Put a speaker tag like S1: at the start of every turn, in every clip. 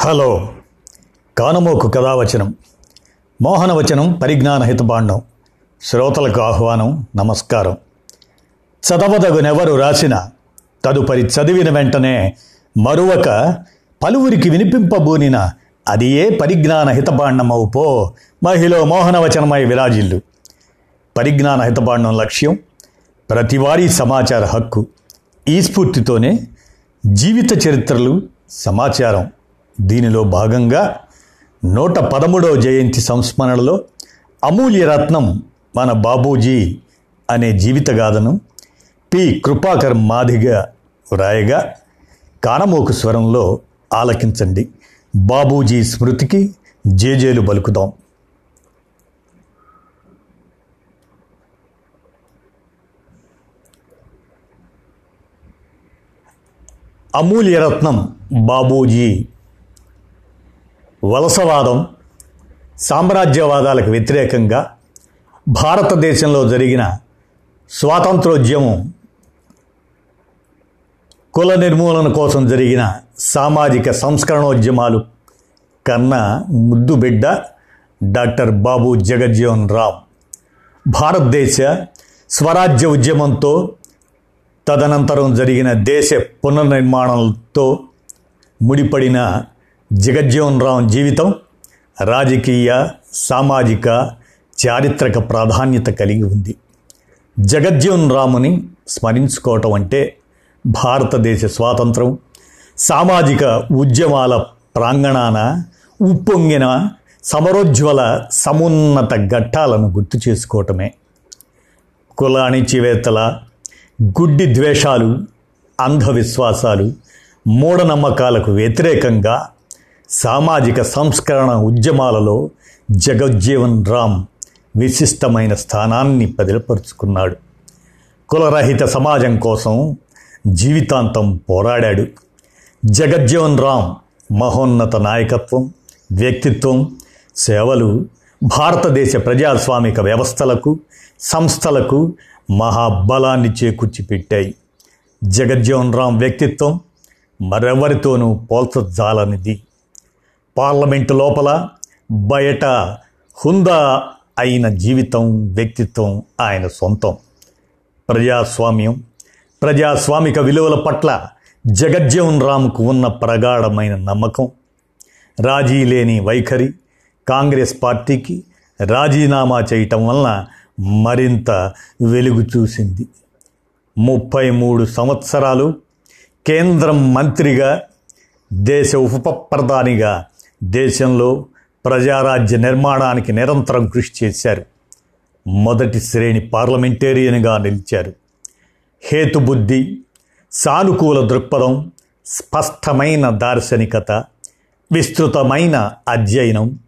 S1: Hello. కానమోకు కథావచనం. మోహనవచనం పరిజ్ఞాన హితబాండం శ్రోతలకు ఆహ్వానం నమస్కారం. చదవదగునెవరు రాసిన తదుపరి చదివిన వెంటనే మరువక పలువురికి వినిపింపబూనిన అది ఏ పరిజ్ఞాన హితబాండమవు పో మహిళ మోహనవచనమై విరాజిల్లు. పరిజ్ఞాన హితబాండం లక్ష్యం ప్రతివారీ సమాచార హక్కు ఈ స్ఫూర్తితోనే జీవిత చరిత్రలు సమాచారం. దీనిలో భాగంగా నూట పదమూడవ జయంతి సంస్మరణలో అమూల్యరత్నం మన బాబూజీ అనే జీవితగాథను పి. కృపాకర్ మాదిగా వ్రాయగా కానమోకు స్వరంలో ఆలకించండి. బాబూజీ స్మృతికి జేజేలు పలుకుదాం. అమూల్యరత్నం బాబూజీ వలసవాదం సామ్రాజ్యవాదాలకు వ్యతిరేకంగా భారతదేశంలో జరిగిన స్వాతంత్రోద్యమం కుల నిర్మూలన కోసం జరిగిన సామాజిక సంస్కరణోద్యమాలు కన్నా ముద్దు బిడ్డ డాక్టర్ బాబు జగజ్జీవన్ రామ్ భారతదేశ స్వరాజ్య ఉద్యమంతో తదనంతరం జరిగిన దేశ పునర్నిర్మాణంతో ముడిపడిన జగజ్జీవన్ రామ్ జీవితం రాజకీయ సామాజిక చారిత్రక ప్రాధాన్యత కలిగి ఉంది. జగజ్జీవన్ రాముని స్మరించుకోవటం అంటే భారతదేశ స్వాతంత్రం సామాజిక ఉద్యమాల ప్రాంగణాన ఉప్పొంగిన సమరోజ్వల సమున్నత ఘట్టాలను గుర్తు చేసుకోవటమే. కుల గుడ్డి ద్వేషాలు అంధవిశ్వాసాలు మూఢనమ్మకాలకు వ్యతిరేకంగా సామాజిక సంస్కరణ ఉద్యమాలలో జగజ్జీవన్ రామ్ విశిష్టమైన స్థానాన్ని బదిలపరుచుకున్నాడు కులరహిత సమాజం కోసం జీవితాంతం పోరాడాడు. జగజ్జీవన్ రామ్ మహోన్నత నాయకత్వం వ్యక్తిత్వం సేవలు భారతదేశ ప్రజాస్వామిక వ్యవస్థలకు సంస్థలకు మహాబలాన్ని చేకూర్చిపెట్టాయి. జగజ్జీవన్ రామ్ వ్యక్తిత్వం మరెవరితోనూ పోల్చజాలనిది. పార్లమెంటు లోపల బయట హుందా అయిన జీవితం వ్యక్తిత్వం ఆయన సొంతం. ప్రజాస్వామ్యం ప్రజాస్వామిక విలువల పట్ల జగజ్జీవన్ రామ్కు ఉన్న ప్రగాఢమైన నమ్మకం రాజీ లేని వైఖరి కాంగ్రెస్ పార్టీకి రాజీనామా చేయటం వలన మరింత వెలుగు చూసింది. ముప్పై మూడు సంవత్సరాలు కేంద్రం మంత్రిగా దేశ ఉప ప్రధానిగా దేశంలో ప్రజారాజ్య నిర్మాణానికి నిరంతరం కృషి చేశారు. మొదటి శ్రేణి పార్లమెంటేరియన్గా నిలిచారు. హేతుబుద్ధి సానుకూల దృక్పథం స్పష్టమైన దార్శనికత విస్తృతమైన అధ్యయనం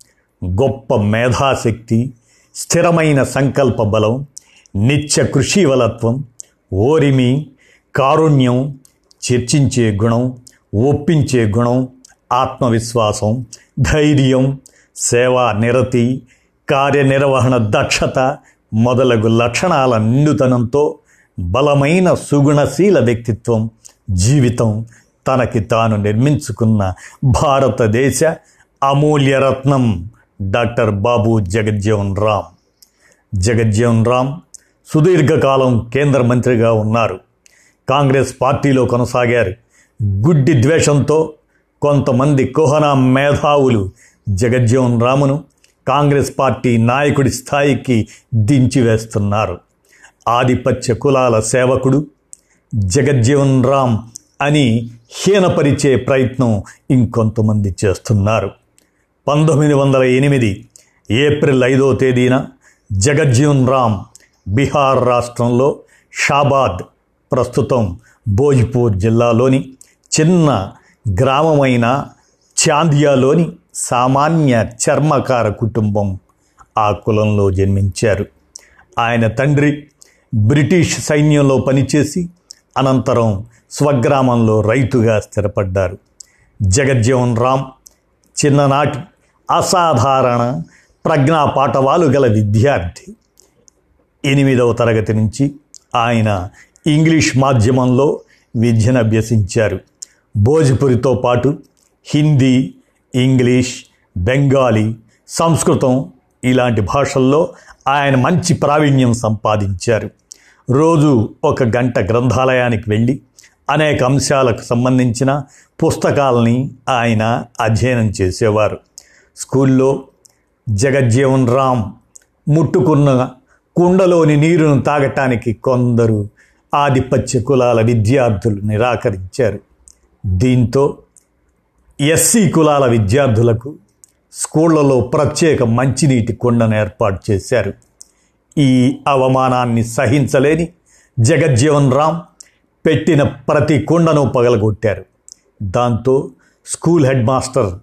S1: గొప్ప మేధాశక్తి స్థిరమైన సంకల్ప బలం నిత్య కృషివలత్వం ఓరిమి కారుణ్యం చర్చించే గుణం ఒప్పించే గుణం ఆత్మవిశ్వాసం ధైర్యం సేవా నిరతి కార్యనిర్వహణ దక్షత మొదలగు లక్షణాల నిండుతనంతో బలమైన సుగుణశీల వ్యక్తిత్వం జీవితం తనకి తాను నిర్మించుకున్న భారతదేశ అమూల్యరత్నం డాక్టర్ బాబు జగజ్జీవన్ రామ్. జగజ్జీవన్ రామ్ సుదీర్ఘకాలం కేంద్ర మంత్రిగా ఉన్నారు. కాంగ్రెస్ పార్టీలో కొనసాగారు. గుడ్డి ద్వేషంతో కొంతమంది కుహనా మేధావులు జగజ్జీవన్ రామును కాంగ్రెస్ పార్టీ నాయకుడి స్థాయికి దించివేస్తున్నారు ఆధిపత్య కులాల సేవకుడు జగజ్జీవన్ రామ్ అని హీనపరిచే ప్రయత్నం ఇంకొంతమంది చేస్తున్నారు. పంతొమ్మిది వందల ఎనిమిది ఏప్రిల్ ఐదో తేదీన జగజ్జీవన్ రామ్ బీహార్ రాష్ట్రంలో షాబాద్ ప్రస్తుతం భోజ్పూర్ జిల్లాలోని చిన్న గ్రామమైన చాందియాలోని సామాన్య చర్మకార కుటుంబం ఆ కులంలో జన్మించారు. ఆయన తండ్రి బ్రిటిష్ సైన్యంలో పనిచేసి అనంతరం స్వగ్రామంలో రైతుగా స్థిరపడ్డారు. జగజ్జీవన్ రామ్ చిన్ననాటి అసాధారణ ప్రజ్ఞా పాఠవాలు గల విద్యార్థి. ఎనిమిదవ తరగతి నుంచి ఆయన ఇంగ్లీష్ మాధ్యమంలో విద్యను అభ్యసించారు. భోజ్పురితో పాటు హిందీ ఇంగ్లీష్ బెంగాలీ సంస్కృతం ఇలాంటి భాషల్లో ఆయన మంచి ప్రావీణ్యం సంపాదించారు. రోజు ఒక గంట గ్రంథాలయానికి వెళ్ళి అనేక అంశాలకు సంబంధించిన పుస్తకాలని ఆయన అధ్యయనం చేసేవారు. స్కూల్లో జగజ్జీవన్ రామ్ ముట్టుకున్న కుండలోని నీరును తాగటానికి కొందరు ఆధిపత్య కులాల విద్యార్థులు నిరాకరించారు. దీంతో ఎస్సీ కులాల విద్యార్థులకు స్కూళ్ళలో ప్రత్యేక మంచినీటి కుండను ఏర్పాటు చేశారు. ఈ అవమానాన్ని సహించలేని జగజ్జీవన్ రామ్ పెట్టిన ప్రతి కుండను పగలగొట్టారు. దాంతో స్కూల్ హెడ్ మాస్టర్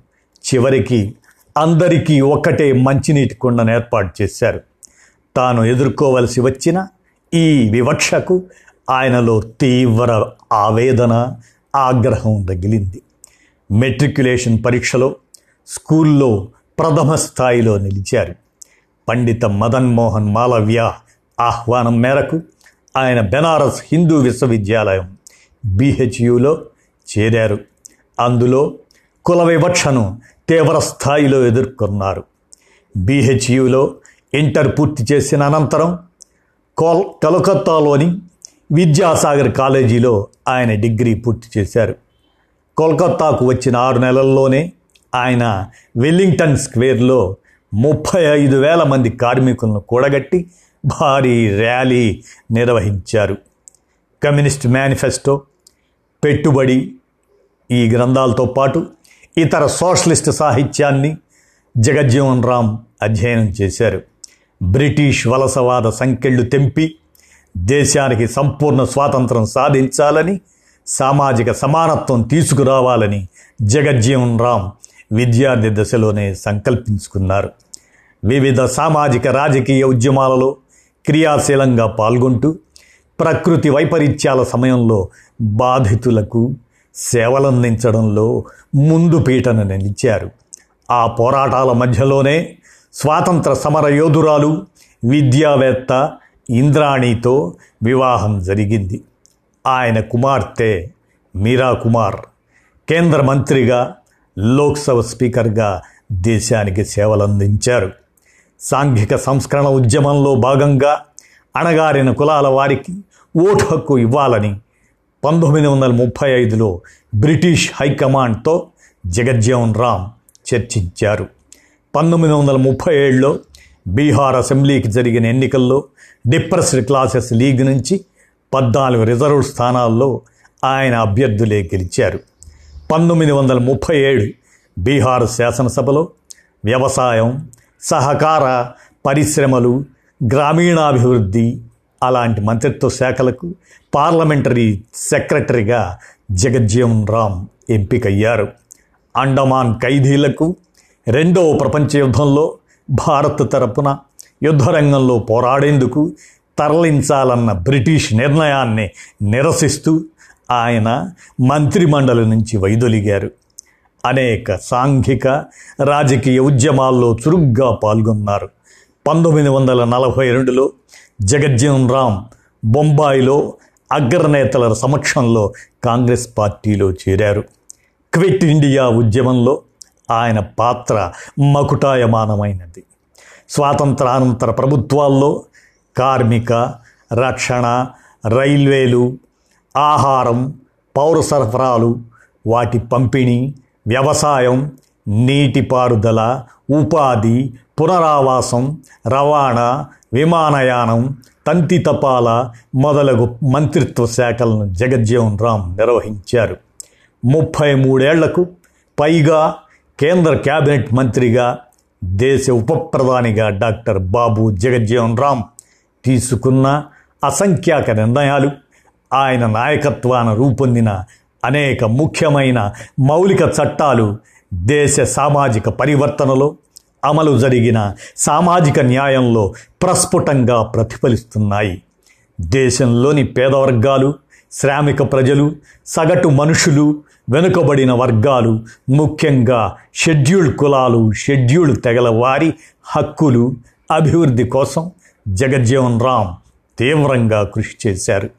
S1: చివరికి అందరికీ ఒక్కటే మంచినీటి కుండను ఏర్పాటు చేశారు. తాను ఎదుర్కోవలసి వచ్చిన ఈ వివక్షకు ఆయనలో తీవ్ర ఆవేదన ఆగ్రహం తగిలింది. మెట్రిక్యులేషన్ పరీక్షలో స్కూల్లో ప్రథమ స్థాయిలో నిలిచారు. పండిత మదన్ మోహన్ మాలవ్య ఆహ్వానం మేరకు ఆయన బెనారస్ హిందూ విశ్వవిద్యాలయం బీహెచ్యులో చేరారు. అందులో కుల వివక్షను తీవ్ర స్థాయిలో ఎదుర్కొన్నారు. బీహెచ్యులో ఇంటర్ పూర్తి చేసిన అనంతరం కోల్ కలకత్తాలోని విద్యాసాగర్ కాలేజీలో ఆయన డిగ్రీ పూర్తి చేశారు. కోల్కత్తాకు వచ్చిన ఆరు నెలల్లోనే ఆయన వెల్లింగ్టన్ స్క్వేర్లో ముప్పై ఐదు వేల మంది కార్మికులను కూడగట్టి భారీ ర్యాలీ నిర్వహించారు. కమ్యూనిస్ట్ మేనిఫెస్టో పెట్టుబడి ఈ గ్రంథాలతో పాటు ఇతర సోషలిస్ట్ సాహిత్యాన్ని జగజ్జీవన్ రామ్ అధ్యయనం చేశారు. బ్రిటిష్ వలసవాద సంకెళ్ళు తెంపి దేశానికి సంపూర్ణ స్వాతంత్రం సాధించాలని సామాజిక సమానత్వం తీసుకురావాలని జగజ్జీవన్ రామ్ విద్యార్థి దశలోనే సంకల్పించుకున్నారు. వివిధ సామాజిక రాజకీయ ఉద్యమాలలో క్రియాశీలంగా పాల్గొంటూ ప్రకృతి వైపరీత్యాల సమయంలో బాధితులకు సేవలందించడంలో ముందు పీటను నిలిచారు. ఆ పోరాటాల మధ్యలోనే స్వాతంత్ర సమర యోధురాలు విద్యావేత్త ఇంద్రాణితో వివాహం జరిగింది. ఆయన కుమార్తె మీరా కుమార్ కేంద్ర మంత్రిగా లోక్సభ స్పీకర్గా దేశానికి సేవలందించారు. సాంఘిక సంస్కరణ ఉద్యమంలో భాగంగా అణగారిన కులాల వారికి ఓటు హక్కు ఇవ్వాలని పంతొమ్మిది వందల ముప్పై ఐదులో బ్రిటిష్ హైకమాండ్తో జగజ్జీవన్ రామ్ చర్చించారు. పంతొమ్మిది వందల ముప్పై ఏడులో బీహార్ అసెంబ్లీకి జరిగిన ఎన్నికల్లో డిప్రెస్డ్ క్లాసెస్ లీగ్ నుంచి పద్నాలుగు రిజర్వ్ స్థానాల్లో ఆయన అభ్యర్థులే గెలిచారు. పంతొమ్మిది వందల ముప్పై ఏడు బీహార్ శాసనసభలో వ్యవసాయం సహకార పరిశ్రమలు గ్రామీణాభివృద్ధి అలాంటి మంత్రిత్వ శాఖలకు పార్లమెంటరీ సెక్రటరీగా జగజ్జీవన్ రామ్ ఎంపికయ్యారు. అండమాన్ ఖైదీలకు రెండవ ప్రపంచ యుద్ధంలో భారత్ తరపున యుద్ధరంగంలో పోరాడేందుకు తరలించాలన్న బ్రిటిష్ నిర్ణయాన్ని నిరసిస్తూ ఆయన మంత్రిమండలి నుంచి వైదొలిగారు. అనేక సాంఘిక రాజకీయ ఉద్యమాల్లో చురుగ్గా పాల్గొన్నారు. పంతొమ్మిది వందల నలభై రెండులో జగజ్జీవన్ రామ్ బొంబాయిలో అగ్రనేతల సమక్షంలో కాంగ్రెస్ పార్టీలో చేరారు. క్విట్ ఇండియా ఉద్యమంలో ఆయన పాత్ర మకుటాయమానమైనది. స్వాతంత్రానంతర ప్రభుత్వాల్లో కార్మిక రక్షణ రైల్వేలు ఆహారం పౌర సరఫరాలు వాటి పంపిణీ వ్యవసాయం నీటిపారుదల ఉపాధి పునరావాసం రవాణా విమానయానం తంతి తపాల మొదలగు మంత్రిత్వ శాఖలను జగజ్జీవన్ రామ్ నిర్వహించారు. ముప్పై మూడేళ్ళకు పైగా కేంద్ర కేబినెట్ మంత్రిగా దేశ ఉప ప్రధానిగా డాక్టర్ బాబు జగజ్జీవన్ రామ్ తీసుకున్న అసంఖ్యాక నిర్ణయాలు ఆయన నాయకత్వాన రూపొందిన అనేక ముఖ్యమైన మౌలిక చట్టాలు దేశ సామాజిక పరివర్తనలో అమలు జరిగిన సామాజిక న్యాయంలో ప్రస్ఫుటంగా ప్రతిఫలిస్తున్నాయి. దేశంలోని పేద వర్గాలు శ్రామిక ప్రజలు సగటు మనుషులు వెనుకబడిన వర్గాలు ముఖ్యంగా షెడ్యూల్డ్ కులాలు షెడ్యూల్డ్ తెగల వారి హక్కులు అభివృద్ధి కోసం జగజ్జీవన్ రామ్ తీవ్రంగా కృషి చేశారు.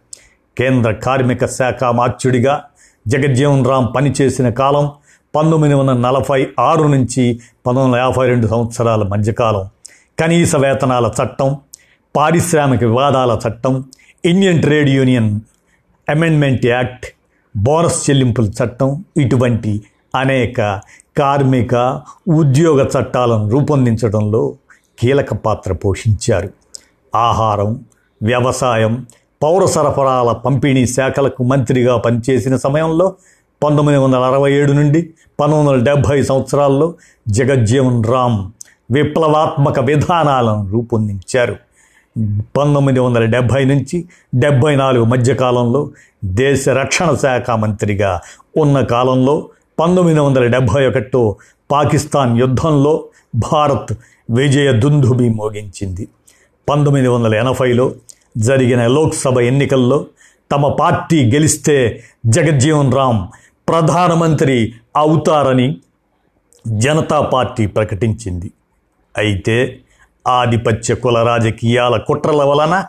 S1: కేంద్ర కార్మిక శాఖ మార్చుడిగా జగజ్జీవన్ రామ్ పనిచేసిన కాలం పంతొమ్మిది వందల నలభై ఆరు నుంచి పంతొమ్మిది వందల యాభై రెండు సంవత్సరాల మధ్యకాలం. కనీస వేతనాల చట్టం పారిశ్రామిక వివాదాల చట్టం Indian trade union amendment act bonus చెల్లింపుల చట్టం ఇటువంటి అనేక కార్మిక ఉద్యోగ చట్టాలను రూపొందించడంలో కీలక పాత్ర పోషించారు. ఆహారం వ్యవసాయం పౌర సరఫరాల పంపిణీ శాఖలకు మంత్రిగా పనిచేసిన సమయంలో పంతొమ్మిది వందల అరవై ఏడు నుండి పంతొమ్మిది వందల డెబ్భై సంవత్సరాల్లో జగజ్జీవన్ రామ్ విప్లవాత్మక విధానాలను రూపొందించారు. పంతొమ్మిది వందల డెబ్భై నుంచి డెబ్భై నాలుగు మధ్యకాలంలో దేశ రక్షణ శాఖ మంత్రిగా ఉన్న కాలంలో పంతొమ్మిది వందల డెబ్భై ఒకటితో పాకిస్తాన్ యుద్ధంలో భారత్ విజయ దుందుబి మోగించింది. పంతొమ్మిది వందల ఎనభైలో జరిగిన లోక్సభ ఎన్నికల్లో తమ పార్టీ గెలిస్తే జగజ్జీవన్ రామ్ ప్రధానమంత్రి అవుతారని జనతా పార్టీ ప్రకటించింది. అయితే ఆధిపత్య కుల రాజకీయాల కుట్రల వలన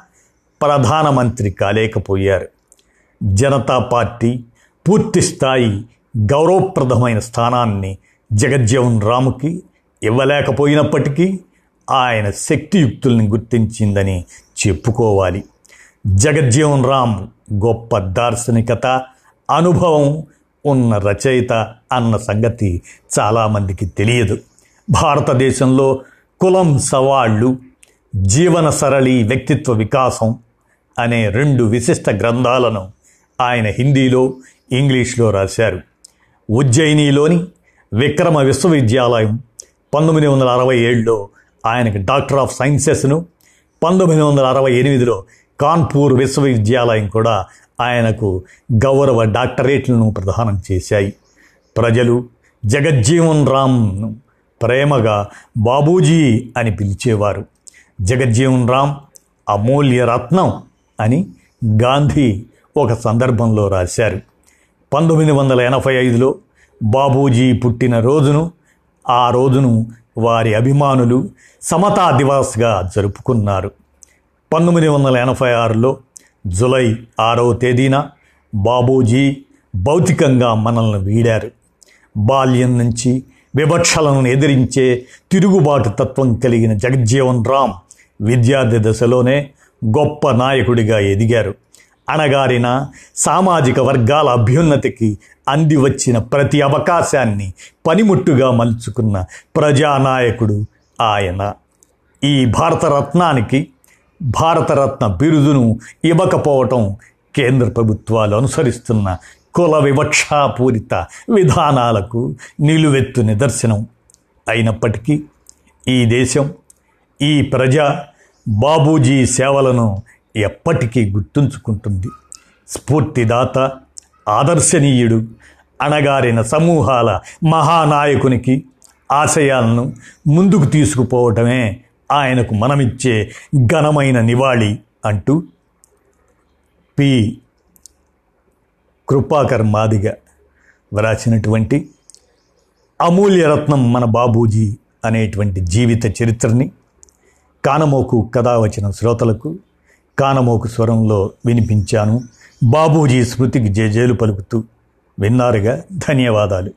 S1: ప్రధానమంత్రి కాలేకపోయారు. జనతా పార్టీ పూర్తి స్థాయి గౌరవప్రదమైన స్థానాన్ని జగజ్జీవన్ రాముకి ఇవ్వలేకపోయినప్పటికీ ఆయన శక్తియుక్తుల్ని గుర్తించిందని చెప్పుకోవాలి. జగజ్జీవన్ రామ్ గొప్ప దార్శనికత అనుభవం ఉన్న రచయిత అన్న సంగతి చాలామందికి తెలియదు. భారతదేశంలో కులం సవాళ్ళు జీవన సరళి వ్యక్తిత్వ వికాసం అనే రెండు విశిష్ట గ్రంథాలను ఆయన హిందీలో ఇంగ్లీష్లో రాశారు. ఉజ్జయినిలోని విక్రమ విశ్వవిద్యాలయం పంతొమ్మిది వందల అరవై ఏడులో ఆయనకు డాక్టర్ ఆఫ్ సైన్సెస్ను పంతొమ్మిది వందల అరవై ఎనిమిదిలో కాన్పూర్ విశ్వవిద్యాలయం కూడా ఆయనకు గౌరవ డాక్టరేట్లను ప్రదానం చేశాయి. ప్రజలు జగజ్జీవన్ రామ్ను ప్రేమగా బాబూజీ అని పిలిచేవారు. జగజ్జీవన్ రామ్ అమూల్య రత్నం అని గాంధీ ఒక సందర్భంలో రాశారు. పంతొమ్మిది వందల ఎనభై ఐదులో బాబూజీ పుట్టిన రోజును ఆ రోజును వారి అభిమానులు సమతా దివాస్గా జరుపుకున్నారు. పంతొమ్మిది వందల ఎనభై ఆరులో జులై ఆరవ తేదీన బాబూజీ భౌతికంగా మనల్ని వీడారు. బాల్యం నుంచి వివక్షలను ఎదిరించే తిరుగుబాటు తత్వం కలిగిన జగజ్జీవన్ రామ్ విద్యార్థి దశలోనే గొప్ప నాయకుడిగా ఎదిగారు. అణగారిన సామాజిక వర్గాల అభ్యున్నతికి అంది వచ్చిన ప్రతి అవకాశాన్ని పనిముట్టుగా మలుచుకున్న ప్రజానాయకుడు ఆయన. ఈ భారతరత్నానికి భారతరత్న బిరుదును ఇవ్వకపోవటం కేంద్ర ప్రభుత్వాలు అనుసరిస్తున్న కుల వివక్షాపూరిత విధానాలకు నిలువెత్తు నిదర్శనం అయినప్పటికీ ఈ దేశం ఈ ప్రజ బాబూజీ సేవలను ఎప్పటికీ గుర్తుంచుకుంటుంది. స్ఫూర్తిదాత ఆదర్శనీయుడు అణగారిన సమూహాల మహానాయకునికి ఆశయాలను ముందుకు తీసుకుపోవటమే ఆయనకు మనమిచ్చే ఘనమైన నివాళి అంటూ పి. కృపాకర్మాదిగ వ్రాసినటువంటి అమూల్యరత్నం మన బాబూజీ అనేటువంటి జీవిత చరిత్రని కానమోకు కథ వచ్చిన శ్రోతలకు కానమోకు స్వరంలో వినిపించాను. బాబూజీ స్మృతికి జేజేలు పలుకుతూ విన్నారుగా. ధన్యవాదాలు.